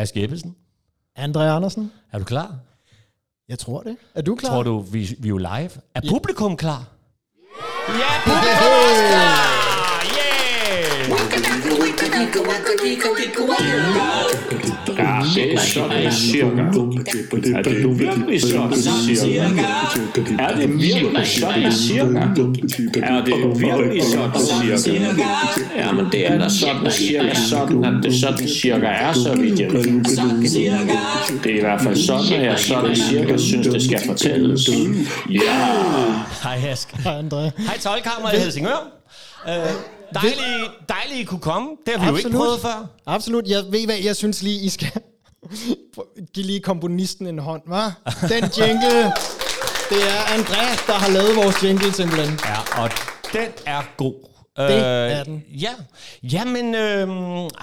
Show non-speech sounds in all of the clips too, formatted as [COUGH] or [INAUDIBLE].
Aske Ebbesen, Andre Andersen. er du klar? Jeg tror det. Er du klar? Tror du, vi, vi er jo live? Er publikum klar? Ja, publikum er også klar! Ja, det er sådan cirka. Er det virkelig sådan cirka? Er det virkelig sådan cirka? Er det virkelig sådan cirka? Ja, men det er da sådan cirka sådan, at det sådan cirka er, så vidt jeg ved. Det er i hvert fald sådan, at jeg sådan cirka synes, det skal fortælles. Ja! Hej Ask. Hej, André. Hej Tolkammer i Helsingør. Uh, dejligt, dejligt, I kunne komme. Det har vi jo ikke Absolut. prøvet før. Absolut. Jeg ved, hvad jeg synes lige, I skal [LAUGHS] give lige komponisten en hånd, hva'? Den jingle, det er André, der har lavet vores jingle simpelthen. Ja, og den er god. Det er den. Ja, Jamen, øh,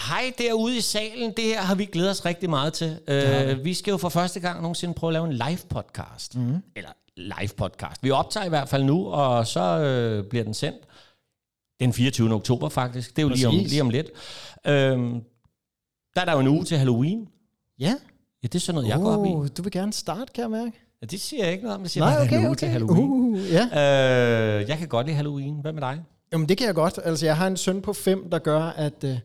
hej derude i salen. Det her har vi glædet os rigtig meget til. Øh, vi skal jo for første gang nogensinde prøve at lave en live podcast. Mm. Eller live podcast. Vi optager i hvert fald nu, og så øh, bliver den sendt den 24. oktober faktisk. Det er jo lige om, lige om lidt. Øh, der er der jo en uge til Halloween. Ja. Ja, det er sådan noget, jeg går op i. Oh, du vil gerne starte, kan jeg mærke. Ja, det siger jeg ikke noget om. Jeg siger Nej, bare, er okay, en uge til okay. Halloween. Uh, ja. Øh, jeg kan godt lide Halloween. Hvad med dig? Jamen, det kan jeg godt. Altså, jeg har en søn på fem, der gør, at, øh,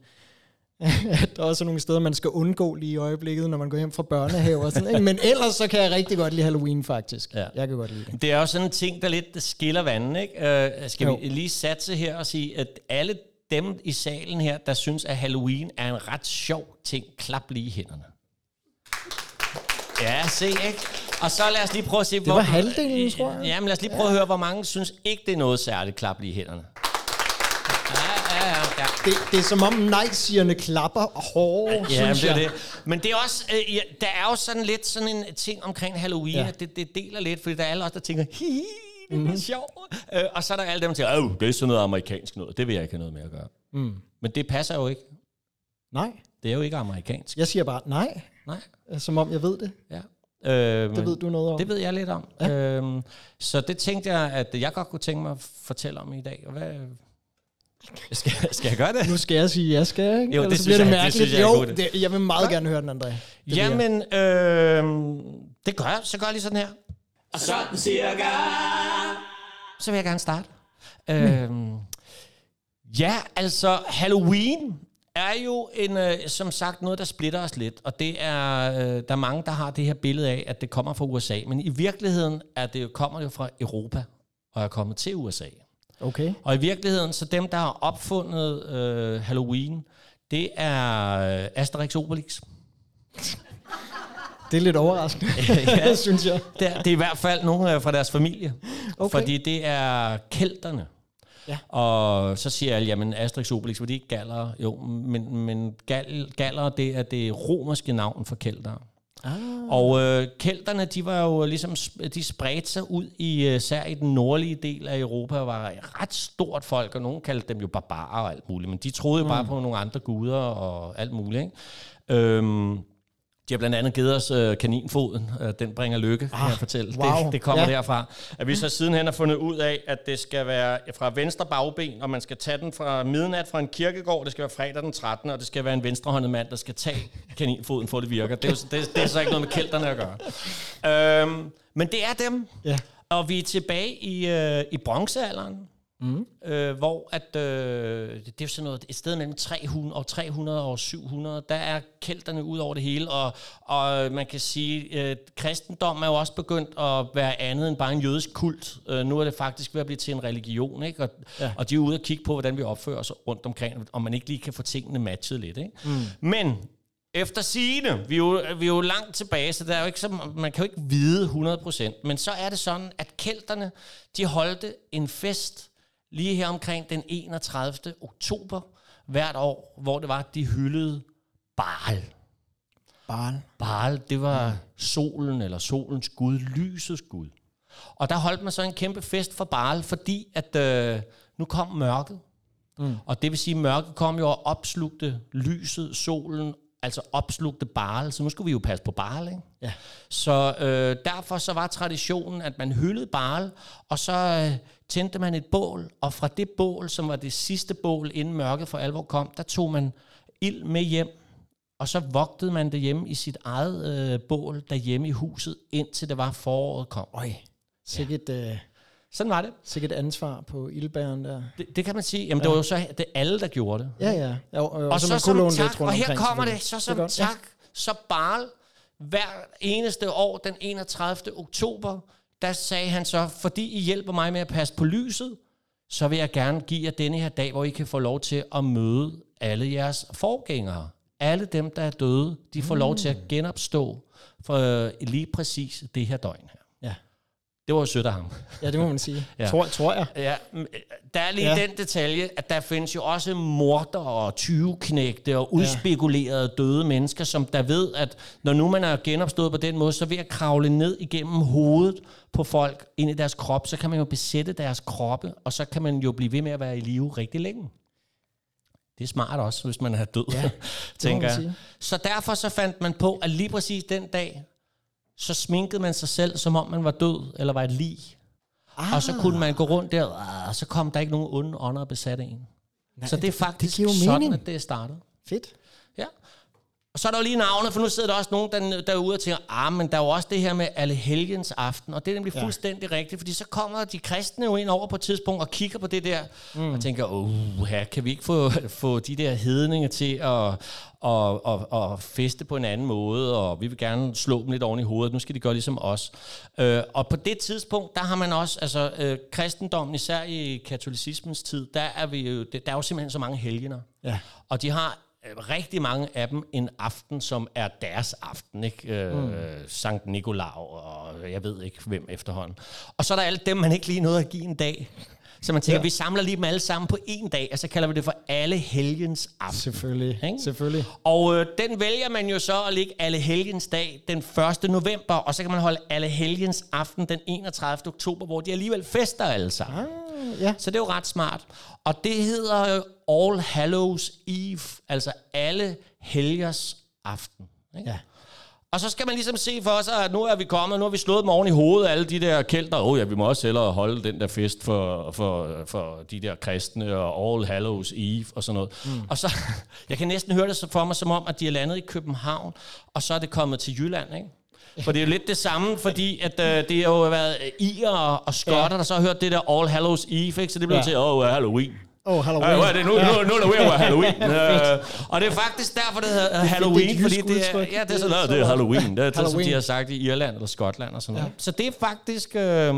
at [LAUGHS] der også er nogle steder, man skal undgå lige i øjeblikket, når man går hjem fra børnehave og sådan. Ikke? Men ellers så kan jeg rigtig godt lide Halloween, faktisk. Ja. Jeg kan godt lide det. Det er jo sådan en ting, der lidt skiller vandene. Ikke? Øh, skal Jo. vi lige satse her og sige, at alle dem i salen her, der synes, at Halloween er en ret sjov ting, klap lige hænderne. Ja, se, ikke? Og så lad os lige prøve at se, det var halvdelen, tror jeg. Jamen, lad os lige prøve at høre, hvor mange synes ikke, det er noget særligt, klap lige i hænderne. Det, det er som om nej-sigerne klapper hårdt, Ja, synes det er jeg. det. Men det er også, øh, ja, der er jo sådan lidt sådan en ting omkring Halloween, Ja. at det, det deler lidt, fordi der er alle os, der tænker, hi, hi, det er mm-hmm. sjovt. Øh, og så er der alle dem, der siger, Åh, det er sådan noget amerikansk noget, det vil jeg ikke have noget med at gøre. Mm. Men det passer jo ikke. Nej, Det er jo ikke amerikansk. jeg siger bare nej, Nej. som om jeg ved det. Ja. Øh, Det ved du noget om. Det ved jeg lidt om. Ja. Øhm, så det tænkte jeg, at jeg godt kunne tænke mig at fortælle om i dag. Og Hvad, skal, skal jeg gøre det? Nu skal jeg sige, jeg skal, ikke? Jo, Ellers det synes det jeg- det mærkeligt. synes jeg er jo, det, jeg vil meget gerne høre den, André. Det. Jamen, øh, det gør jeg. Så gør jeg lige sådan her. Og sådan cirka. Så vil jeg gerne starte. Øhm, ja, altså Halloween er jo en, øh, som sagt noget, der splitter os lidt. Og det er, øh, der er mange, der har det her billede af, at det kommer fra USA. Men i virkeligheden er det, jo- kommer det jo fra Europa og er kommet til USA. Okay. Og i virkeligheden, så dem, der har opfundet øh, Halloween, det er øh, Asterix Obelix. Det er lidt overraskende, [LAUGHS] Ja. [LAUGHS] synes jeg. Det er, det er i hvert fald nogle fra deres familie. Okay. Fordi det er kelterne. Ja. Og så siger alle, jamen Asterix Obelix, var de ikke galler? Jo, men, men gal, galler, det er det romerske navn for keltere. Ah. Og øh, kelterne, de var jo ligesom, de spredte sig ud i, øh, især i den nordlige del af Europa, og var et ret stort folk, og nogen kaldte dem jo barbarer og alt muligt, men de troede jo bare på nogle andre guder og alt muligt. Ikke? Øhm, de har blandt andet givet os øh, kaninfoden. Øh, den bringer lykke, kan jeg fortælle. wow. Det, det kommer Ja. derfra. At vi så sidenhen har fundet ud af, at det skal være fra venstre bagben, og man skal tage den fra midnat fra en kirkegård. Det skal være fredag den 13. Og det skal være en venstrehåndet mand, der skal tage kaninfoden, for det virker. Det er, jo, det, det er så ikke noget med kælterne at gøre. Øhm, men det er dem. Ja. Og vi er tilbage i, øh, i bronzealderen, mm. øh, hvor at, øh, det er jo sådan noget, et sted mellem 300 og 300 og 700, der er kælterne ud over det hele, og, og man kan sige, øh, kristendom er jo også begyndt at være andet end bare en jødisk kult. Øh, nu er det faktisk ved at blive til en religion, ikke? Og, Ja. ja. og de er ude og kigge på, hvordan vi opfører os rundt omkring, om man ikke lige kan få tingene matchet lidt. Ikke? Mm. Men efter sigende, vi er, jo, vi er jo langt tilbage, så der er jo ikke så, man kan jo ikke vide 100%, men så er det sådan, at kelterne, de holdte en fest lige her omkring den 31. oktober hvert år, hvor det var, at de hyldede Baal. Barn. Baal, det var solen, eller solens gud, lysets gud. Og der holdt man så en kæmpe fest for Baal, fordi at øh, nu kom mørket. Mm. Og det vil sige, at mørket kom jo og opslugte lyset, solen, altså opslugte Baal. Så nu skulle vi jo passe på Baal, ikke? Ja. Så øh, derfor så var traditionen, at man hyldede Baal, og så øh, tændte man et bål, og fra det bål, som var det sidste bål, inden mørket for alvor kom, der tog man ild med hjem, og så vogtede man det hjemme i sit eget øh, bål derhjemme i huset, indtil det var foråret kom. Øj, sikkert, øh, Sådan var det. sikkert ansvar på ildbæren der. Det, det kan man sige. Jamen, ja. det var jo så det alle, der gjorde det. Ja, ja. og, og, Og så, man som tak, lidt og her omkring, kommer det, så som Det ja. tak, så Barl, hver eneste år, den 31. oktober, der sagde han så, fordi I hjælper mig med at passe på lyset, så vil jeg gerne give jer denne her dag, hvor I kan få lov til at møde alle jeres forgængere. Alle dem, der er døde, de får lov til at genopstå for øh, lige præcis det her døgn her. Ja. Det var sødt af ham. ja, det må man sige. Ja. ja. tror, tror jeg. Ja, der er lige ja. Ja. den detalje, at der findes jo også morder og tyveknægte og udspekulerede døde mennesker, som der ved, at når nu man er genopstået på den måde, så ved at kravle ned igennem hovedet på folk ind i deres krop, så kan man jo besætte deres kroppe, og så kan man jo blive ved med at være i live rigtig længe. Det er smart også, hvis man er død, ja, [LAUGHS] tænker jeg. Så derfor så fandt man på, at lige præcis den dag, så sminkede man sig selv, som om man var død, eller var et lig. Ah. Og så kunne man gå rundt der, og så kom der ikke nogen onde ånder og besatte en. Nej, så det er faktisk giver jo sådan, mening. at det er startet. Fedt. Ja. Og så er der jo lige navnet, for nu sidder der også nogen der, derude og tænker, ah, men der er jo også det her med alle helgens aften, og det er nemlig ja. fuldstændig rigtigt, fordi så kommer de kristne jo ind over på et tidspunkt og kigger på det der, mm. og tænker, åh, her kan vi ikke få, [LAUGHS] få de der hedninge til at, og, og, og feste på en anden måde, og vi vil gerne slå dem lidt oven i hovedet. Nu skal de gøre ligesom os. Øh, og på det tidspunkt, der har man også, altså øh, kristendommen, især i katolicismens tid, der er, vi jo, der er jo simpelthen så mange helgener. Ja. Og de har rigtig mange af dem en aften, som er deres aften. Ikke? Øh, mm. Sankt Nikolau, og jeg ved ikke hvem efterhånden. Og så er der alle dem, man ikke lige nåede at give en dag. Så man tænker, ja. Vi samler lige dem alle sammen på en dag, og så kalder vi det for alle helgens aften. Selvfølgelig. Ikke? Selvfølgelig. Og øh, den vælger man jo så at ligge alle helgens dag den 1. november, og så kan man holde alle helgens aften den 31. oktober, hvor de alligevel fester alle sammen. Ah, ja. Så det er jo ret smart. Og det hedder øh, All Hallows Eve, altså alle helgers aften. Ikke? Ja. Og så skal man ligesom se for sig, at nu er vi kommet, nu har vi slået dem oven i hovedet, alle de der kælder. Åh oh, ja, vi må også hellere holde den der fest for, for, for de der kristne og All Hallows Eve og sådan noget. Mm. Og så, [LAUGHS] jeg kan næsten høre det for mig som om, at de er landet i København, og så er det kommet til Jylland, ikke? For det er jo lidt det samme, fordi at, øh, det har jo været irer og, skotter, ja. der så har hørt det der All Hallows Eve, ikke? så det blev. Ja. til, åh, oh, Halloween. Åh, oh, Halloween. Ja, hvad er det? Nu, nu, nu er der ved at være Halloween. [LAUGHS] øh, og det er faktisk derfor, det hedder Halloween, det er et fordi det er, ja, det er, Det sådan, er noget, det er. Halloween. Det er det, som Halloween. de har sagt i Irland eller Skotland og sådan noget. Så det er faktisk øh,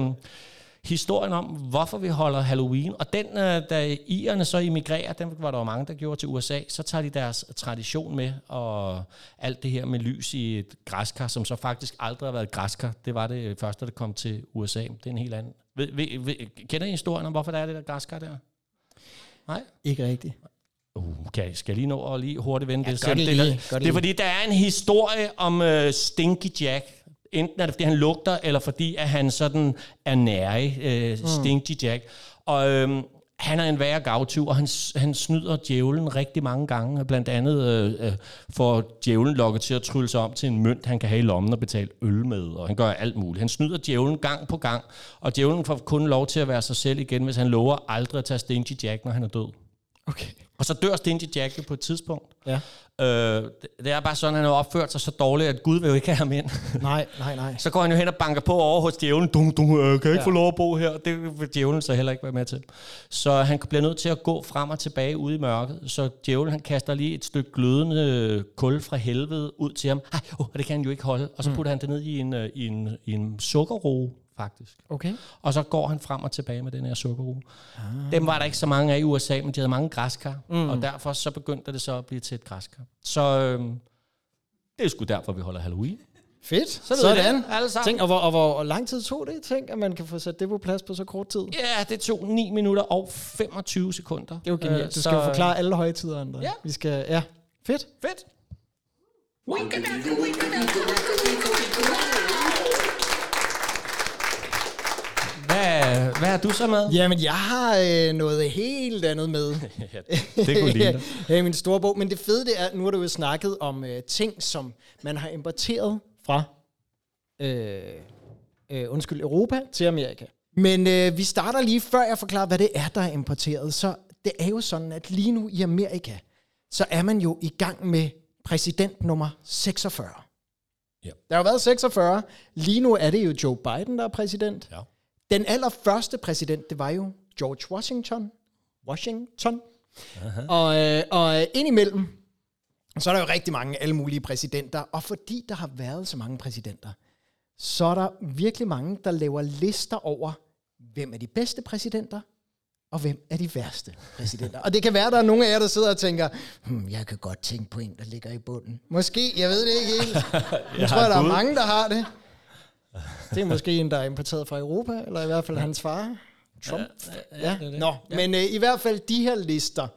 historien om, hvorfor vi holder Halloween. Og den, øh, da irerne så immigrerer, den var der jo mange, der gjorde til USA, så tager de deres tradition med, og alt det her med lys i et græskar, som så faktisk aldrig har været et græskar. Det var det første, der kom til USA. Det er en helt anden. Ved, ved, ved, kender I historien om, hvorfor der er det der græskar der? Nej? Ikke rigtigt. Uh, kan jeg, skal jeg lige nå at lige hurtigt vende Ja, det? gør det det, lige, er- gør det det er lige. fordi, der er en historie om uh, Stinky Jack. Enten er det, fordi han lugter, eller fordi at han sådan er nærig, uh, Mm. Stinky Jack. Og øhm, han er en værre gavtyv, og han, han snyder djævlen rigtig mange gange. Blandt andet øh, øh, får djævlen lokket til at trylle sig om til en mønt, han kan have i lommen og betale øl med, og han gør alt muligt. Han snyder djævlen gang på gang, og djævlen får kun lov til at være sig selv igen, hvis han lover aldrig at tage Stingy Jack, når han er død. Okay. Og så dør Stingy Jack på et tidspunkt. Ja. Øh, det- er bare sådan, at han har opført sig så dårligt, at Gud vil jo ikke have ham ind. [LAUGHS] Nej, nej, nej. så går han jo hen og banker på over hos djævlen. Du, du øh, kan ikke Ja. få lov at bo her. Det vil djævlen så heller ikke være med til. Så han bliver nødt til at gå frem og tilbage ude i mørket. Så djævlen han kaster lige et stykke glødende kul fra helvede ud til ham. Ej, oh, det kan han jo ikke holde. Og så putter han det ned i en, øh, i en, i en sukkerroe, faktisk. Okay. Og så går han frem og tilbage med den her sukkerroe. Ah. Dem var der ikke så mange af i USA, men de havde mange græskar. Mm. Og derfor så begyndte det så at blive til et græskar. Så øhm, det er sgu derfor, vi holder Halloween. Fedt. Så ved I det, alle sammen. Tænk, og hvor, og hvor lang tid tog det, tænk, at man kan få sat det på plads på så kort tid? Ja, det tog 9 minutter og 25 sekunder. Det er jo genialt. Øh, Du skal jo forklare alle højtider, André. Ja. Vi skal, ja. Fedt. Fedt. Hvad, hvad er du så med? Jamen, jeg har øh, noget helt andet med. [LAUGHS] Ja, det kunne lide [LAUGHS] ja, min store bog. Men det fede det er, nu har du jo snakket om øh, ting, som man har importeret fra øh, øh, undskyld, Europa til Amerika. Men øh, vi starter lige før jeg forklarer, hvad det er, der er importeret. Så det er jo sådan, at lige nu i Amerika, så er man jo i gang med præsident nummer 46. Ja. Der har jo været 46. Lige nu er det jo Joe Biden, der er præsident. Ja. Den allerførste præsident, det var jo George Washington. Washington. Og, øh, og indimellem, så er der jo rigtig mange alle mulige præsidenter. Og fordi der har været så mange præsidenter, så er der virkelig mange, der laver lister over, hvem er de bedste præsidenter, og hvem er de værste præsidenter. Og det kan være, der er nogle af jer, der sidder og tænker, hmm, jeg kan godt tænke på en, der ligger i bunden. Måske, jeg ved det ikke helt. [LAUGHS] Jeg tror, har der er mange, der har det. Det er måske en, der er importeret fra Europa, eller i hvert fald hans far. Trump. Ja, Nå, men øh, i hvert fald de her lister,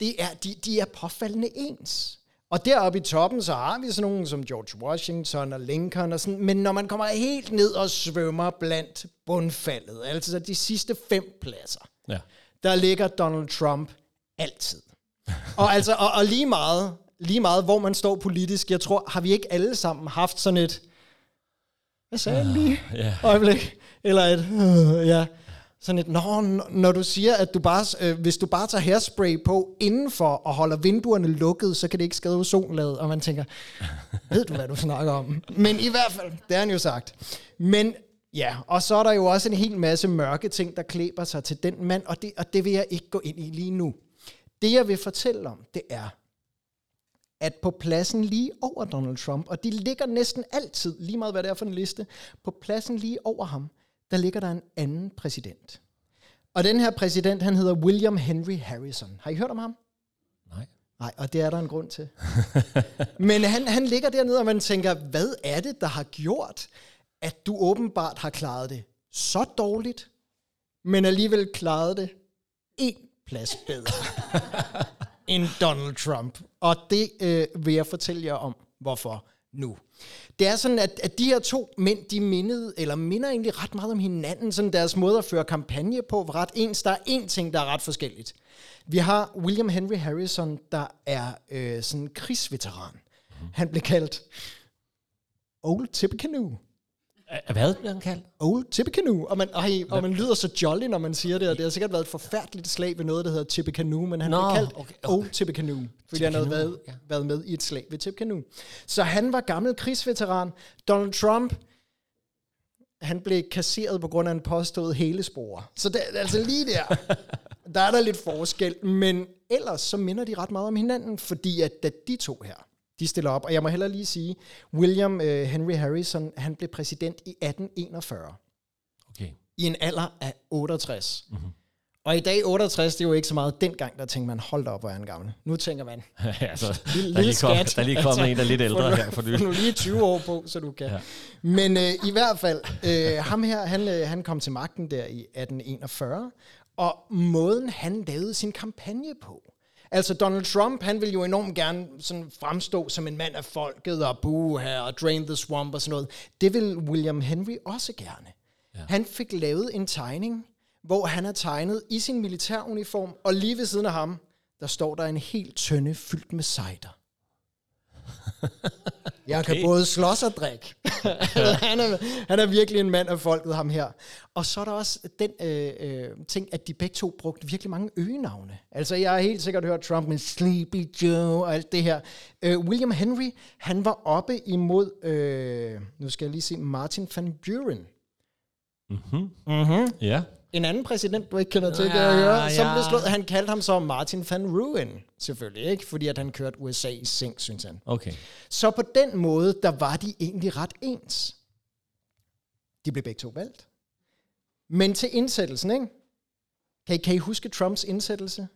det er, de, de er påfaldende ens. Og deroppe i toppen, så har vi sådan nogle som George Washington og Lincoln og sådan, men når man kommer helt ned og svømmer blandt bundfaldet, altså så de sidste fem pladser, Ja. der ligger Donald Trump altid. [LAUGHS] Og altså, og, og lige meget, lige meget, hvor man står politisk, jeg tror, har vi ikke alle sammen haft sådan et, hvad sagde jeg lige? Ja. Øjeblik. Eller et, øh, ja. Sådan et, Nå, n- når du siger, at du bare, øh, hvis du bare tager hairspray på indenfor og holder vinduerne lukket, så kan det ikke skade ozonlaget. Og man tænker, [LAUGHS] ved du, hvad du snakker om? Men i hvert fald, det har han jo sagt. Men ja, og så er der jo også en hel masse mørke ting, der klæber sig til den mand, og det, og det vil jeg ikke gå ind i lige nu. Det, jeg vil fortælle om, det er, at på pladsen lige over Donald Trump, og de ligger næsten altid, lige meget hvad det er for en liste, på pladsen lige over ham, der ligger der en anden præsident. Og den her præsident, han hedder William Henry Harrison. Har I hørt om ham? Nej. Nej, og det er der en grund til. [LAUGHS] Men han, han ligger dernede, og man tænker, hvad er det, der har gjort, at du åbenbart har klaret det så dårligt, men alligevel klaret det en plads bedre [LAUGHS] end Donald Trump. Og det øh, vil jeg fortælle jer om, hvorfor nu. Det er sådan, at, at de her to mænd, de mindede, eller minder egentlig ret meget om hinanden, sådan deres måde at føre kampagne på, var ret ens. Der er én ting, der er ret forskelligt. Vi har William Henry Harrison, der er øh, sådan en krigsveteran. Han blev kaldt Old Tippecanoe. Hvad bliver han kaldt? Old Tippecanoe. Og man, ej, og man lyder så jolly, når man siger det, og det har sikkert været et forfærdeligt slag ved noget, der hedder Tippecanoe, men han Nå, blev kaldt okay, okay, Old Tippecanoe, fordi han havde Tippecanoe, været, ja. været med i et slag ved Tippecanoe. Så han var gammel krigsveteran. Donald Trump, han blev kasseret på grund af en påstået helespore. Så det, altså lige der, [LAUGHS] der er der lidt forskel, men ellers så minder de ret meget om hinanden, fordi at da de to her, de stiller op, og jeg må heller lige sige, William øh, Henry Harrison, han blev præsident i 1841 Okay. i en alder af 68. Mhm. Mm-hmm. Og i dag 68, det er jo ikke så meget dengang, der tænker man, hold da op, hvor er han gammel. Nu tænker man, [LAUGHS] altså, lille, der, er lige kom, skat. der er lige kommet Altså, en, der er lidt ældre få nu- her for nylig. nu lige 20 år på, så du kan. Ja. Men øh, i hvert fald, øh, ham her, han, øh, han kom til magten der i 1841, og måden han lavede sin kampagne på. Altså Donald Trump, han ville jo enormt gerne sådan fremstå som en mand af folket, og boo her, og drain the swamp og sådan noget. Det vil William Henry også gerne. Ja. Han fik lavet en tegning, hvor han er tegnet i sin militæruniform, og lige ved siden af ham, der står der en helt tønde fyldt med cider. [LAUGHS] Jeg kan Okay. både slås og drikke. [LAUGHS] han, er, han er virkelig en mand af folket, ham her. Og så er der også den øh, øh, ting, at de begge to brugte virkelig mange øgenavne. Altså, jeg har helt sikkert hørt Trump med Sleepy Joe og alt det her. Øh, William Henry, han var oppe imod, øh, nu skal jeg lige se, Martin van Buren. Ja. En anden præsident, du ikke kender til, Ja, kan jeg høre, som ja. blev slået. Han kaldte ham så Martin van Ruin, selvfølgelig, ikke? Fordi at han kørte USA i seng, synes han. Okay. Så på den måde, der var de egentlig ret ens. De blev begge to valgt. Men til indsættelsen, ikke? Kan I, kan I huske Trumps indsættelse?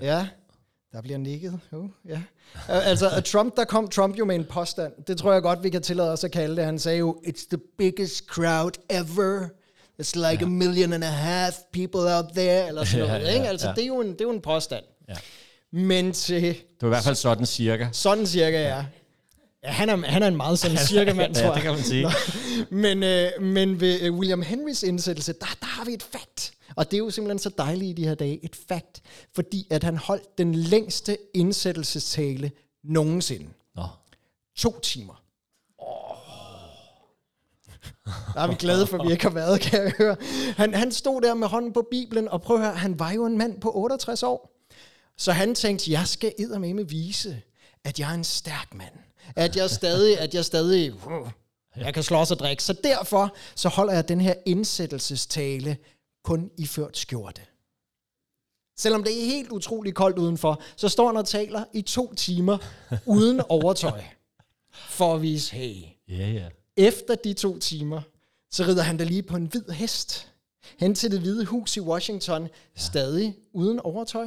Ja, der bliver nikket. Uh, ja. Altså, Trump, der kom Trump jo med en påstand. Det tror jeg godt, vi kan tillade os at kalde det. Han sagde jo, it's the biggest crowd ever. It's like a million and a half people out there, eller sådan [LAUGHS] Ja, noget. ja, ikke? Altså, ja. det, er jo en, det er jo en påstand. Ja. Men til Det var i hvert fald sådan cirka. sådan cirka, ja. Ja, han er, han er en meget sådan cirka mand, [LAUGHS] Ja, tror jeg. det kan man sige. Nå, men, øh, men ved øh, William Henrys indsættelse, der, der har vi et fakt. Og det er jo simpelthen så dejligt i de her dage, et fakt. Fordi at han holdt den længste indsættelsestale nogensinde. Nå. To timer. Der er vi glade for, at vi ikke har været, kan jeg høre. Han, han stod der med hånden på Bibelen, og prøv at høre, han var jo en mand på 68 år. Så han tænkte, jeg skal med vise, at jeg er en stærk mand. At jeg stadig, at jeg stadig, uh, jeg kan slås og drikke. Så derfor, så holder jeg den her indsættelsestale kun i ført skjorte. Selvom det er helt utroligt koldt udenfor, så står han og taler i to timer uden overtøj. For at vise, hey, Ja, ja efter de to timer, så rider han da lige på en hvid hest. Hen til det hvide hus i Washington, ja. stadig uden overtøj.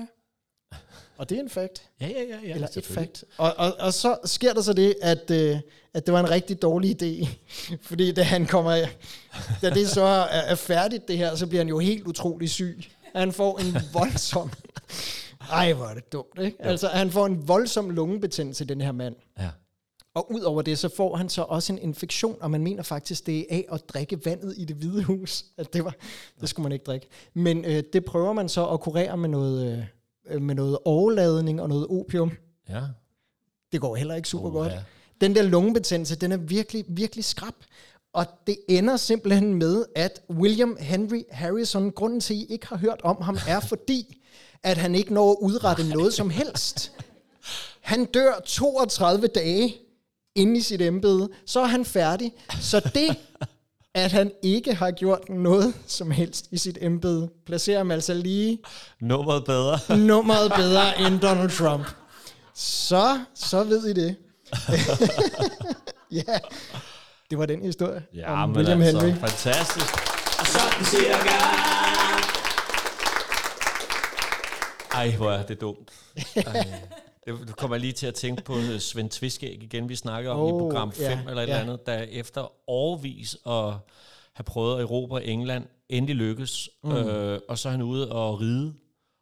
Og det er en fact. Ja, ja, ja. ja Eller et fact. Og, og, og så sker der så det, at, øh, at det var en rigtig dårlig idé. [LAUGHS] Fordi da han kommer, da det så er, er færdigt det her, så bliver han jo helt utrolig syg. Han får en [LAUGHS] voldsom... Ej, hvor er det dumt, ikke? Altså, han får en voldsom lungebetændelse, den her mand. Ja. Og ud over det, så får han så også en infektion, og man mener faktisk, det er af at drikke vandet i det hvide hus. At det, var, det skulle man ikke drikke. Men øh, det prøver man så at kurere med noget, øh, med noget overladning og noget opium. Ja. Det går heller ikke super uh, godt. ja. Den der lungebetændelse, den er virkelig, virkelig skrab. Og det ender simpelthen med, at William Henry Harrison, grunden til, at I ikke har hørt om ham, er [LAUGHS] fordi, at han ikke når at udrette noget som helst. Han dør 32 dage inde i sit embede, så er han færdig. Så det, [LAUGHS] at han ikke har gjort noget som helst i sit embede, placerer ham altså lige Nummeret bedre. [LAUGHS] nummeret bedre end Donald Trump. Så, så ved I det. [LAUGHS] ja, det var den historie Ja, om men William altså, Henry. fantastisk. Sådan cirka. Ej, hvor er det dumt. Ej. Du kommer lige til at tænke på øh, Svend Tviskæg igen, vi snakker om oh, i program 5 ja, eller et eller ja. andet, der efter årvis at have prøvet at erobre England, endelig lykkes, mm. øh, og så er han ude og ride,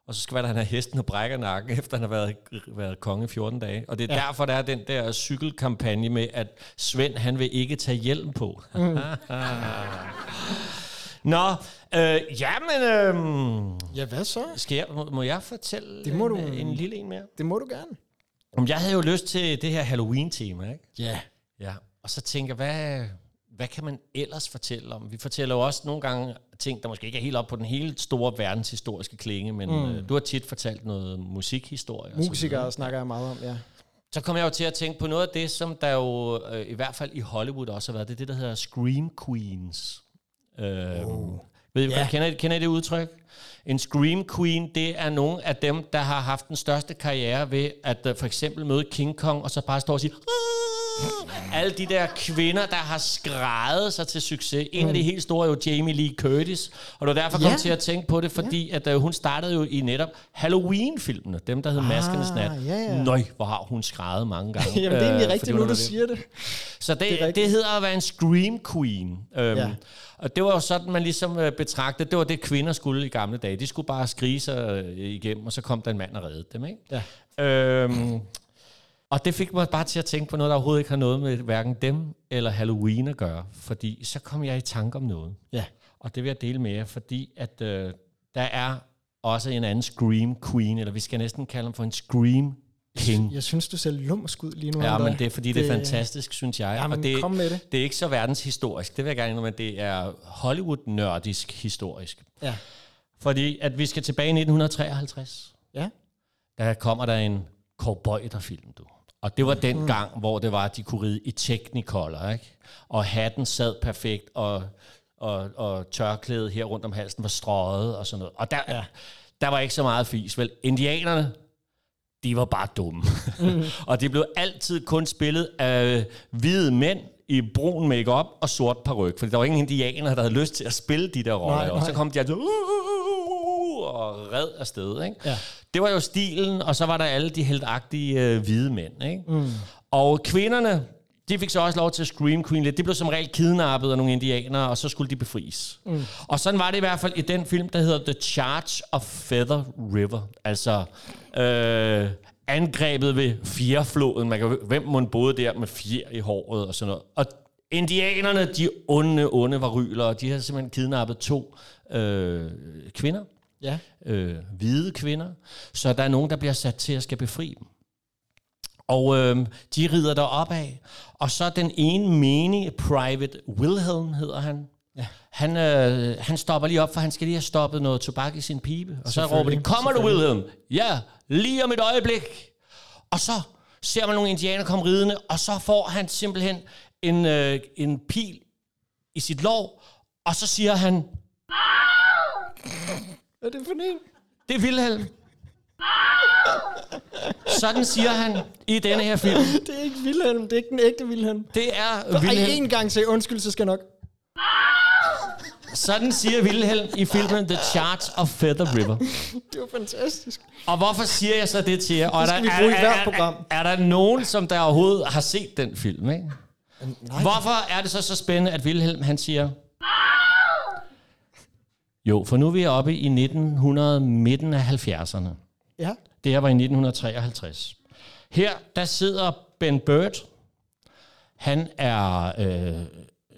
og så skal være, at han har hesten og brækker nakken, [LAUGHS] efter han har været, været konge i 14 dage. Og det er ja. derfor, der er den der cykelkampagne med, at Svend, han vil ikke tage hjelm på. Mm. [LAUGHS] Nå, øh, jamen, øh, Ja, hvad så? skal jeg, må, må jeg fortælle Det må en, du. en lille en mere? Det må du gerne. Jeg havde jo lyst til det her Halloween-tema, ikke? Ja. Ja. Og så tænker hvad, hvad kan man ellers fortælle om? Vi fortæller jo også nogle gange ting, der måske ikke er helt op på den helt store verdenshistoriske klinge, men mm. øh, du har tit fortalt noget musikhistorie. Musikere snakker jeg meget om, ja. Så kom jeg jo til at tænke på noget af det, som der jo øh, i hvert fald i Hollywood også har været. Det er det, der hedder Scream Queens. Øh, oh. Ved Ja. kender, I, kender I det udtryk? En Scream Queen, det er nogle af dem, der har haft den største karriere ved at uh, for eksempel møde King Kong, og så bare stå og sige... "Ah!" Alle de der kvinder, der har skrejet sig til succes. En af de helt store er jo Jamie Lee Curtis. Og det var derfor, jeg kom Ja. til at tænke på det, fordi at, uh, hun startede jo i netop Halloween-filmene. Dem, der hed Maskernes Nat. Ah, ja, ja. Nøj, hvor har hun skrejet mange gange. Jamen, det er egentlig øh, rigtigt, nu du er siger det. så det, Det er det, det hedder at være en scream queen. Øhm, Ja. Og det var jo sådan, man ligesom øh, betragtede, det var det, kvinder skulle i gamle dage. De skulle bare skrige sig igennem, og så kom der en mand og reddede dem. Ikke? Ja. Øhm, og det fik mig bare til at tænke på noget, der overhovedet ikke har noget med hverken dem eller Halloween at gøre. Fordi så kom jeg i tanke om noget. Ja. Og det vil jeg dele med jer, fordi at øh, der er også en anden scream queen, eller vi skal næsten kalde ham for en scream king. Jeg synes, du ser lumsk ud lige nu. Ja, men det er fordi, det, det er fantastisk, synes jeg. Jamen, og det, kom med det. det er ikke så verdenshistorisk, det vil jeg gerne indrømme, men det er Hollywood-nørdisk historisk. Ja. Fordi at vi skal tilbage i 1953. Ja. Der kommer der en cowboy-film, du. Og det var den Mm. gang, hvor det var, at de kunne ride i Technicolor, ikke? Og hatten sad perfekt, og, og, og tørklædet her rundt om halsen var strøget og sådan noget. Og der, ja. der var ikke så meget fis, vel? Indianerne, de var bare dumme. Mm. [LAUGHS] og det blev altid kun spillet af hvide mænd i brun makeup og sort peruk, fordi der var ingen indianere, der havde lyst til at spille de der roller. Og så kom de altså og red afsted. Ikke? Ja. Det var jo stilen, og så var der alle de heldagtige øh, hvide mænd. Ikke? Mm. Og kvinderne, de fik så også lov til at scream queen lidt. De blev som regel kidnappet af nogle indianere, og så skulle de befries. Mm. Og sådan var det i hvert fald i den film, der hedder The Charge of Feather River. Altså øh, angrebet ved fjerfloden. Man kan, hvem må boede der med fjer i håret og sådan noget. Og indianerne, de onde, onde varyler, og de har simpelthen kidnappet to øh, kvinder Ja. øh, hvide kvinder, så der er nogen, der bliver sat til at skal befri dem. Og øh, de rider der af, og så den ene menige, Private Wilhelm hedder han, ja. han, øh, han stopper lige op, for han skal lige have stoppet noget tobak i sin pibe. Og så råber de, kommer du. Wilhelm? Ja, lige om et øjeblik. Og så ser man nogle indianer komme ridende, og så får han simpelthen en, øh, en pil i sit lov, og så siger han, Hvad er det for en? det er Vilhelm. Sådan siger han i denne her film. [LAUGHS] Det er ikke Vilhelm, det er ikke den ægte Vilhelm. Det er Ej, Vilhelm. en gang til, undskyld, så skal jeg nok. Sådan siger Vilhelm i filmen The Charge of Feather River. [LAUGHS] Det var fantastisk. Og hvorfor siger jeg så det til jer? Og Det skal er vi der, bruge i er, hvert er, program. Er, er der nogen, som der overhovedet har set den film? Ikke? Nej. Hvorfor er det så så spændende, at Wilhelm han siger... Jo, for nu er vi oppe i 1900, midten af 70'erne. Ja. Det her var i 1953. Her, der sidder Ben Burt. Han er øh,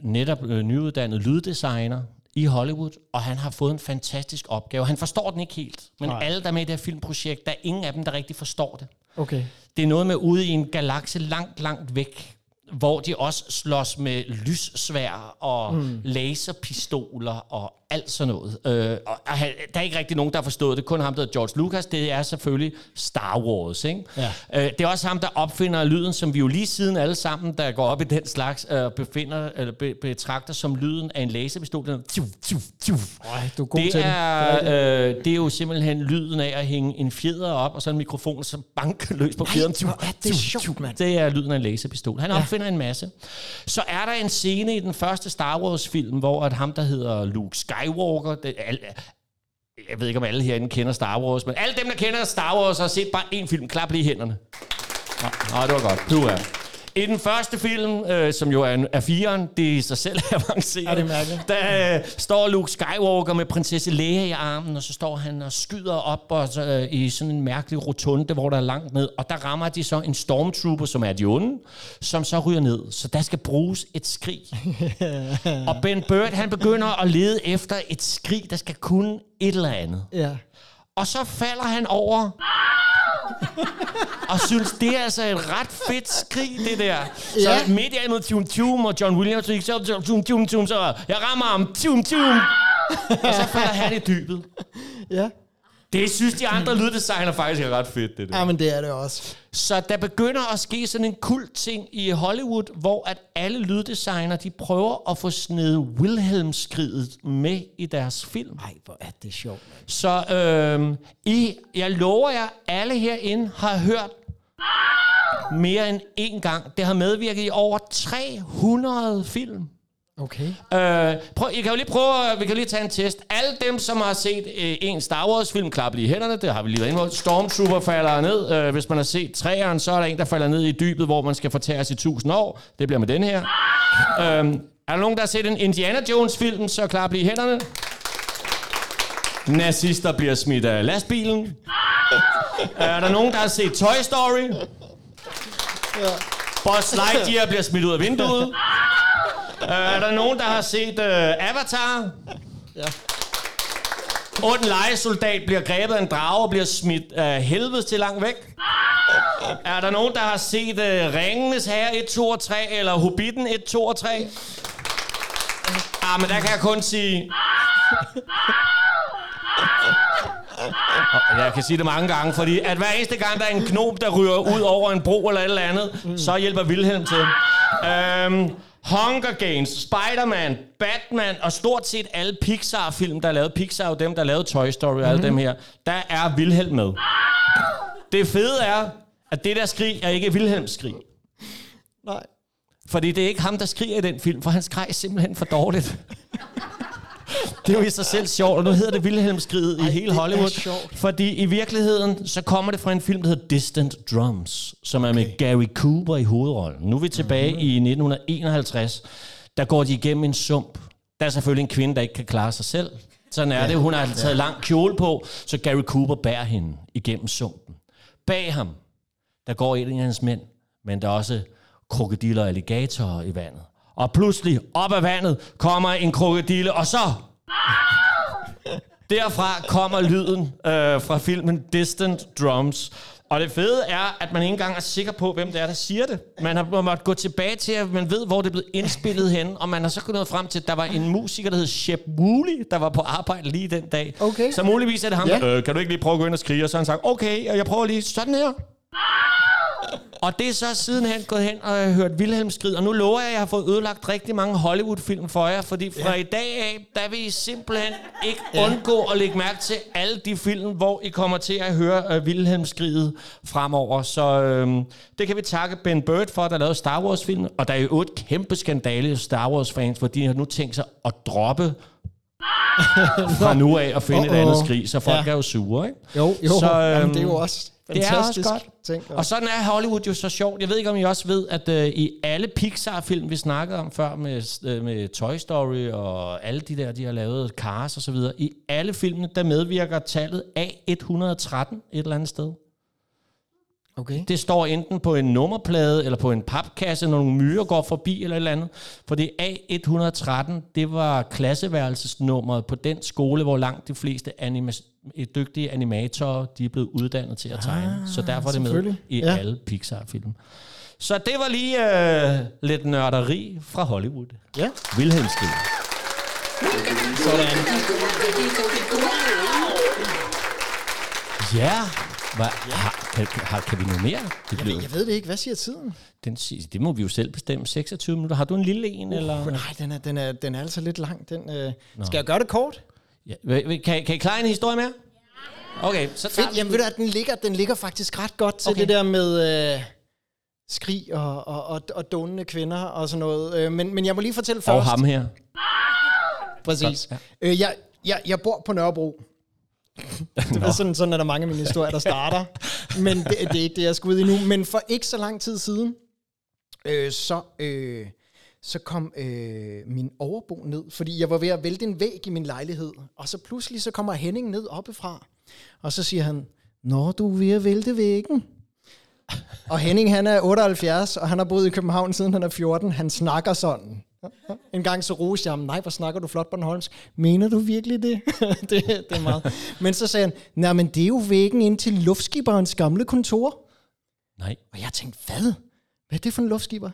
netop øh, nyuddannet lyddesigner i Hollywood, og han har fået en fantastisk opgave. Han forstår den ikke helt, men Nej. alle, der er med i det her filmprojekt, der er ingen af dem, der rigtig forstår det. Okay. Det er noget med ude i en galakse langt, langt væk, hvor de også slås med lyssvær og mm. laserpistoler og alt sådan noget. Øh, og og der er ikke rigtig nogen, der har forstået det. Kun ham, der hedder George Lucas. Det er selvfølgelig Star Wars. Ikke? Ja. Øh, det er også ham, der opfinder lyden, som vi jo lige siden alle sammen, der går op i den slags, øh, befinder, eller be, betragter som lyden af en laserpistol. Den er tju, tju, tju. Øj, du er god Det til er, det. øh, det er jo simpelthen lyden af at hænge en fjeder op, og så en mikrofon, så banke løs på fjederen. hvor er det sjovt, mand. Det er lyden af en laserpistol. Han opfinder en masse. Så er der en scene i den første Star Wars-film, hvor at ham, der hedder Luke Skywalker, det, al, jeg ved ikke, om alle herinde kender Star Wars, men alle dem, der kender Star Wars, har set bare én film. Klap lige hænderne. Nå, nå det var godt. Du er. I den første film, øh, som jo er, en- er firen, det er i sig selv [LAUGHS] avanceret. Ja, det er mærkeligt. Der øh, står Luke Skywalker med prinsesse Leia i armen, og så står han og skyder op og, så, øh, i sådan en mærkelig rotunde, hvor der er langt ned. Og der rammer de så en stormtrooper, som er de onde, som så ryger ned. Så der skal bruges et skrig. [LAUGHS] og Ben Burt, han begynder at lede efter et skrig, der skal kunne et eller andet. Ja. Og så falder han over [LAUGHS] og synes, det er altså et ret fedt skrig, det der. Så Ja. midt i mod Tum Tum og John Williams, så, så Tum Tum Tum, så jeg rammer ham, Tum Tum. og så falder han i dybet. Ja. Det synes de andre lyddesigner faktisk er ret fedt, det der. ja, men det er det også. Så der begynder at ske sådan en kult ting i Hollywood, hvor at alle lyddesigner, de prøver at få snedet Wilhelm-skridet med i deres film. Ej, hvor er det sjovt. Så øh, I, jeg lover jer, alle herinde har hørt mere end én gang. Det har medvirket i over 300 film. Okay. Øh, prøv, I kan jo lige prøve, vi kan lige tage en test. Alle dem, som har set øh, en Star Wars-film, klapper lige hænderne, det har vi lige været inde på. Stormtrooper falder ned. Øh, hvis man har set træeren, så er der en, der falder ned i dybet, hvor man skal fortæres i tusind år. Det bliver med den her. øh, er der nogen, der har set en Indiana Jones-film, så klap lige hænderne. Nazister bliver smidt af lastbilen. [LAUGHS] er der nogen, der har set Toy Story? Buzz Lightyear bliver smidt ud af vinduet. Uh, er der nogen, der har set uh, Avatar? Ja. Und legesoldat bliver grebet af en drage og bliver smidt af helvede til langt væk. Er der nogen, der har set uh, Ringenes Herre 1, 2 og 3, eller Hobbiten 1, 2 og 3? Ah, men der kan jeg kun sige... Og Jeg kan sige det mange gange, fordi at hver eneste gang, der er en knop, der ryger ud over en bro eller et eller andet, mm. så hjælper Wilhelm til. Øhm, Hunger Games, Spider-Man, Batman og stort set alle Pixar-film, der er lavet. Pixar jo dem, der lavede Toy Story og mm-hmm. alle dem her. Der er Wilhelm med. Det fede er, at det der skrig er ikke Wilhelms skrig. Nej. Fordi det er ikke ham, der skriger i den film, for han skreg simpelthen for dårligt. Det er jo i sig selv sjovt, og nu hedder det Wilhelm-skriget i hele Hollywood. Fordi i virkeligheden, så kommer det fra en film, der hedder Distant Drums, som er med Gary Cooper i hovedrollen. Nu er vi tilbage Mhm. i 1951. Der går de igennem en sump. Der er selvfølgelig en kvinde, der ikke kan klare sig selv. Sådan er det. Hun har taget lang kjole på, så Gary Cooper bærer hende igennem sumpen. Bag ham, der går en af hans mænd, men der er også krokodiller og alligatorer i vandet. Og pludselig, op af vandet, kommer en krokodille, og så... Derfra kommer lyden øh, fra filmen Distant Drums. Og det fede er, at man ikke engang er sikker på, hvem det er, der siger det. Man har måttet gå tilbage til, at man ved, hvor det blevet indspillet hen, og man har så nået frem til, at der var en musiker, der hed Shep Woolley, der var på arbejde lige den dag. Okay. Så muligvis er det ham, Ja. øh, kan du ikke lige prøve at gå ind og skrige? Og så har han sagt, okay, og jeg prøver lige sådan her. Og det er så sidenhen gået hen og jeg har hørt Wilhelm Skrid, og nu lover jeg, at jeg har fået ødelagt rigtig mange Hollywood-film for jer, fordi fra i dag af, der vil I simpelthen ikke undgå at lægge mærke til alle de film, hvor I kommer til at høre uh, Wilhelm Skridet fremover. Så øhm, det kan vi takke Ben Bird for, der lavede Star Wars-film, og der er jo et kæmpe skandale i Star Wars-fans, fordi de har nu tænkt sig at droppe fra nu af og finde uh-oh. et andet skrig, så folk Ja. er jo sure, ikke? Jo, jo. Så, Så, Jamen, øhm, det er jo også Det er også fantastisk godt. ting. Og sådan er Hollywood jo så sjovt. Jeg ved ikke, om I også ved, at øh, i alle Pixar-film, vi snakkede om før med, øh, med Toy Story og alle de der, de har lavet Cars og så videre, i alle filmene, der medvirker tallet A113 et eller andet sted. Okay. Det står enten på en nummerplade eller på en papkasse, når nogle myrer går forbi eller et eller andet. For det A113, det var klasseværelsesnummeret på den skole, hvor langt de fleste anima- dygtige animatorer, de er blevet uddannet til at tegne. Så derfor er det med i Ja. alle Pixar-film. Så det var lige øh, lidt nørderi fra Hollywood. Ja. Wilhelm Skriver. Sådan. Ja, Hva, har, kan, har, kan vi noget mere? Det, Jeg, ved- jeg ved det ikke. Hvad siger tiden? den, siger- det må vi jo selv bestemme. 26 minutter. Har du en lille en? eller? Uh, nej, den er, den, er, den er altså lidt lang. Den, øh, skal jeg gøre det kort? Ja, kan, kan I klare en historie mere? Okay, så tager Fedt. Jamen ved du, at den ligger, den ligger faktisk ret godt til Okay. det der med øh, skrig og, og, og, og donende kvinder og sådan noget. Øh, men, men jeg må lige fortælle først. Og ham her. Præcis. Ja. Øh, jeg, jeg, jeg bor på Nørrebro. [LAUGHS] det er sådan, sådan er der mange af mine historier, der starter. [LAUGHS] Men det, det er ikke det, jeg skal ud i nu. Men for ikke så lang tid siden, øh, så, øh, så kom øh, min overbo ned, fordi jeg var ved at vælte en væg i min lejlighed. Og så pludselig så kommer Henning ned oppefra, og så siger han, Nå, du er ved at vælte væggen. Og Henning, han er 78, og han har boet i København siden han er 14. Han snakker sådan. En gang så roste jeg ham, nej, hvor snakker du flot Bornholmsk. Mener du virkelig det? [LAUGHS] det, det er meget. Men så sagde han, nej, men det er jo væggen ind til luftskiberens gamle kontor. Nej. Og jeg tænkte, hvad? Hvad er det for en luftskibber?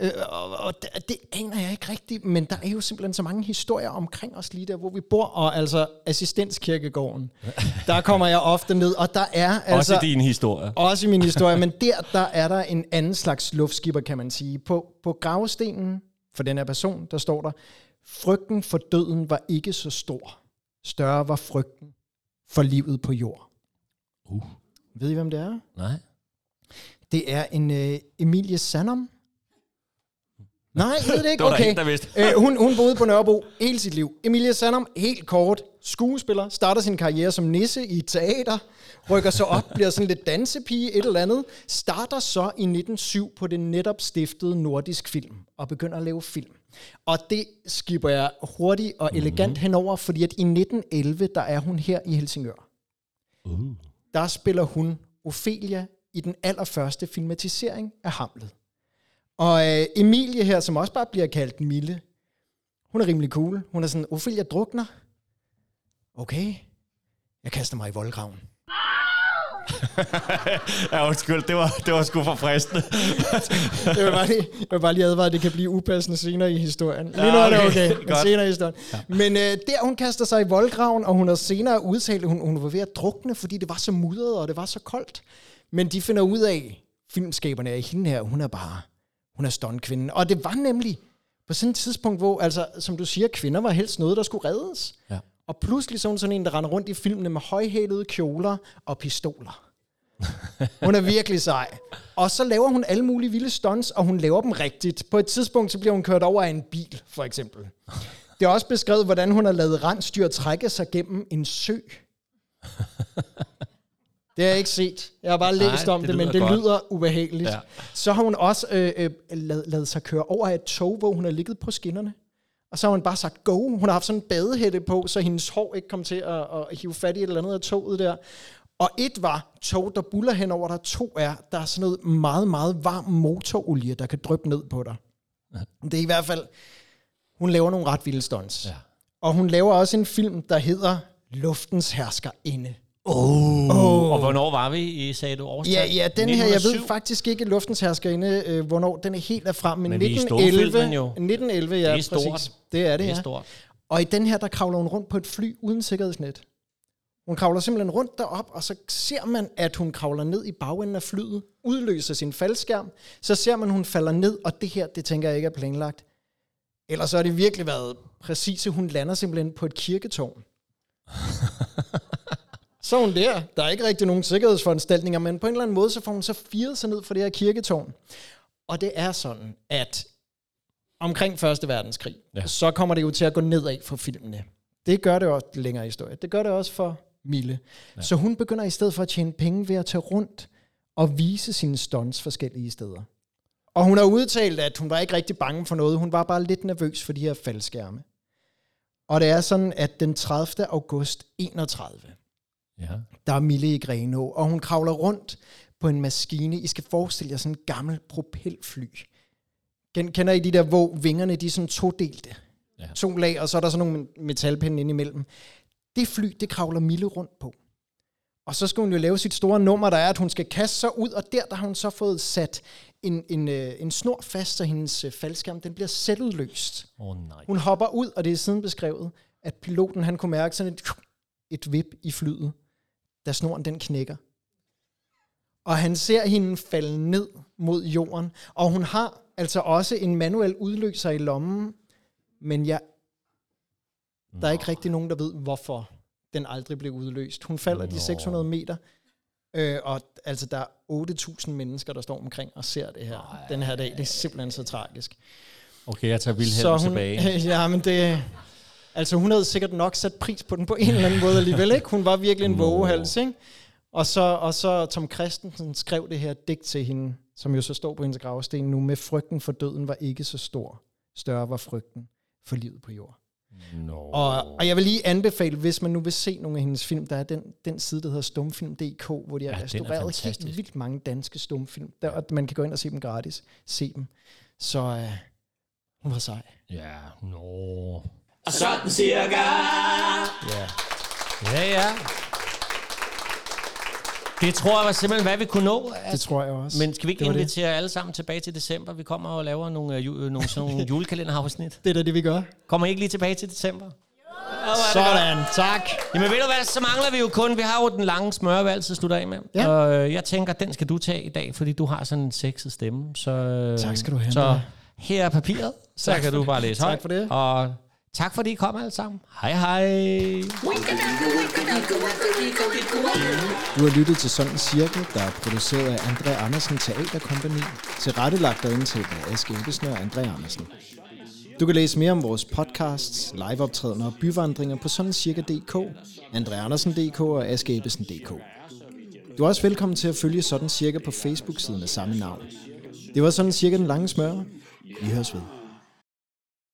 Øh, og, og det, det aner jeg ikke rigtigt, men der er jo simpelthen så mange historier omkring os lige der, hvor vi bor, og altså assistenskirkegården. [LAUGHS] Der kommer jeg ofte ned, og der er Altså, altså... Også i din historie. Også i min historie, men der, der er der en anden slags luftskipper, kan man sige. På, på gravstenen for den her person, der står der, frygten for døden var ikke så stor. Større var frygten for livet på jord. Uh. Ved I, hvem det er? Nej. Det er en uh, Emilie Sandom. Nej, jeg ved det ikke. Det var der Okay. ingen, der vidste. Øh, hun, hun boede på Nørrebro hele sit liv. Emilie Sandom, helt kort, skuespiller, starter sin karriere som nisse i teater, rykker så op, bliver sådan lidt dansepige, et eller andet, starter så i 1907 på det netop stiftede Nordisk Film, og begynder at lave film. Og det skipper jeg hurtigt og elegant mm-hmm. henover, fordi at i 1911, der er hun her i Helsingør. Uh. Der spiller hun Ophelia i den allerførste filmatisering af Hamlet. Og øh, Emilie her, som også bare bliver kaldt Mille, hun er rimelig cool. Hun er sådan, Ophelia drukner. Okay, jeg kaster mig i voldgraven. [LAUGHS] Ja, undskyld, det var, det var sgu for fristende. [LAUGHS] Jeg vil bare lige, jeg vil bare lige advare, at det kan blive upassende senere i historien. Lige nu er det okay. okay, men [LAUGHS] Godt. senere i historien. Ja. Men øh, der, hun kaster sig i voldgraven, og hun har senere udtalt, at hun, hun var ved at drukne, fordi det var så mudret, og det var så koldt. Men de finder ud af, filmskaberne af hende her, hun er bare, hun er stuntkvinden. Og det var nemlig på sådan et tidspunkt, hvor, altså, som du siger, kvinder var helst noget, der skulle reddes. Ja. Og pludselig så hun sådan en, der render rundt i filmene med højhælede kjoler og pistoler. Hun er virkelig sej. Og så laver hun alle mulige vilde stunts, og hun laver dem rigtigt. På et tidspunkt, så bliver hun kørt over af en bil, for eksempel. Det er også beskrevet, hvordan hun har lavet rensdyr trække sig gennem en sø. Det har jeg ikke set. Jeg har bare læst Nej, om det det, men det godt. lyder ubehageligt. Ja. Så har hun også øh, øh, lavet, lavet sig køre over af et tog, hvor hun har ligget på skinnerne. Og så har hun bare sagt go. Hun har haft sådan en badehætte på, så hendes hår ikke kom til at, at hive fat i et eller andet af toget der. Og et var tog, der buller henover dig. To er, der er sådan noget meget, meget varm motorolie, der kan dryppe ned på dig. Det er i hvert fald, hun laver nogle ret vilde stunts. Ja. Og hun laver også en film, der hedder Luftens Herskerinde. Oh. Og hvornår var vi i, sagde du, årstal? Ja, ja, den her, jeg ved 1907? faktisk ikke Luftens Herskerinde, øh, hvornår den er helt er frem, men, Men vi er i 1911, storfilmen jo. 1911, ja, Det er stort. præcis. Det er det, Det er ja. stort. Og i den her, der kravler hun rundt på et fly uden sikkerhedsnet. Hun kravler simpelthen rundt derop, og så ser man, at hun kravler ned i bagenden af flyet, udløser sin faldskærm, så ser man, at hun falder ned, og det her, det tænker jeg ikke er planlagt. Ellers så har det virkelig været præcis, hun lander simpelthen på et kirketårn. [LAUGHS] så hun der. Der er ikke rigtig nogen sikkerhedsforanstaltninger, men på en eller anden måde, så får hun så firet sig ned for det her kirketårn. Og det er sådan, at omkring Første Verdenskrig, ja. så kommer det jo til at gå nedad for filmene. Det gør det også længere historie. Det gør det også for Mille. Ja. Så hun begynder i stedet for at tjene penge ved at tage rundt og vise sine stunts forskellige steder. Og hun har udtalt, at hun var ikke rigtig bange for noget. Hun var bare lidt nervøs for de her faldskærme. Og det er sådan, at den 30. august 31, Ja. der er Mille i Grenå, og hun kravler rundt på en maskine. I skal forestille jer sådan en gammel propelfly. Ken- Kender I de der, hvor vingerne de er sådan todelte? Ja. To lag, og så er der sådan nogle metalpinde ind imellem. Det fly, det kravler Mille rundt på. Og så skal hun jo lave sit store nummer, der er, at hun skal kaste sig ud, og der, der har hun så fået sat en, en, øh, en snor fast, så hendes øh, faldskærm, den bliver sættet løst. Åh oh, nej. Hun hopper ud, og det er siden beskrevet, at piloten han kunne mærke sådan et, et vip i flyet, da snoren den knækker. Og han ser hende falde ned mod jorden, og hun har altså også en manuel udløser i lommen, men jeg, der er ikke rigtig nogen, der ved, hvorfor den aldrig blev udløst. Hun falder de Nå. 600 meter, øh, og altså der er 8.000 mennesker, der står omkring og ser det her Ej. den her dag. Det er simpelthen så tragisk. Okay, jeg tager Vilhelm hun, tilbage. [LAUGHS] ja, men det... Altså, hun havde sikkert nok sat pris på den på en eller anden måde alligevel, ikke? Hun var virkelig en vågehals, ikke? Og så, og så Tom Christensen skrev det her digt til hende, som jo så står på hendes gravsten nu, med frygten for døden var ikke så stor. Større var frygten for livet på jord. Nå. Og, og jeg vil lige anbefale, hvis man nu vil se nogle af hendes film, der er den, den side, der hedder stumfilm.dk, hvor de har Ja, er restaureret helt vildt mange danske stumfilm. Der, og man kan gå ind og se dem gratis. Se dem. Så øh, hun var sej. Ja, nå. Og sådan cirka. Ja. Ja, ja. Det tror jeg var simpelthen, hvad vi kunne nå. Det tror jeg også. Men skal vi ikke Det var det. invitere alle sammen tilbage til december? Vi kommer og laver nogle, øh, ju- øh, nogle, sådan nogle [LAUGHS] julekalenderafsnit. Det er da det, vi gør. Kommer I ikke lige tilbage til december? Sådan, tak. Jamen ved du hvad, så mangler vi jo kun, vi har jo den lange smørvalg, så slutter af med. Ja. Og øh, jeg tænker, den skal du tage i dag, fordi du har sådan en sexet stemme. Så, Tak skal du have, Så her er papiret, så Tak kan du bare læse Tak højt. for det. Og tak fordi I kom alle sammen. Hej hej. Du har lyttet til Sådan Cirkel, der er produceret af André Andersen Teaterkompagni, tilrettelagt og indtalt af Aske Ebbesen og André Andersen. Du kan læse mere om vores podcasts, liveoptrædener og byvandringer på sådancirka.dk, andreandersen.dk og askeebesen.dk. Du er også velkommen til at følge Sådan Cirka på Facebook-siden af samme navn. Det var Sådan Cirka den lange smør. Vi høres ved.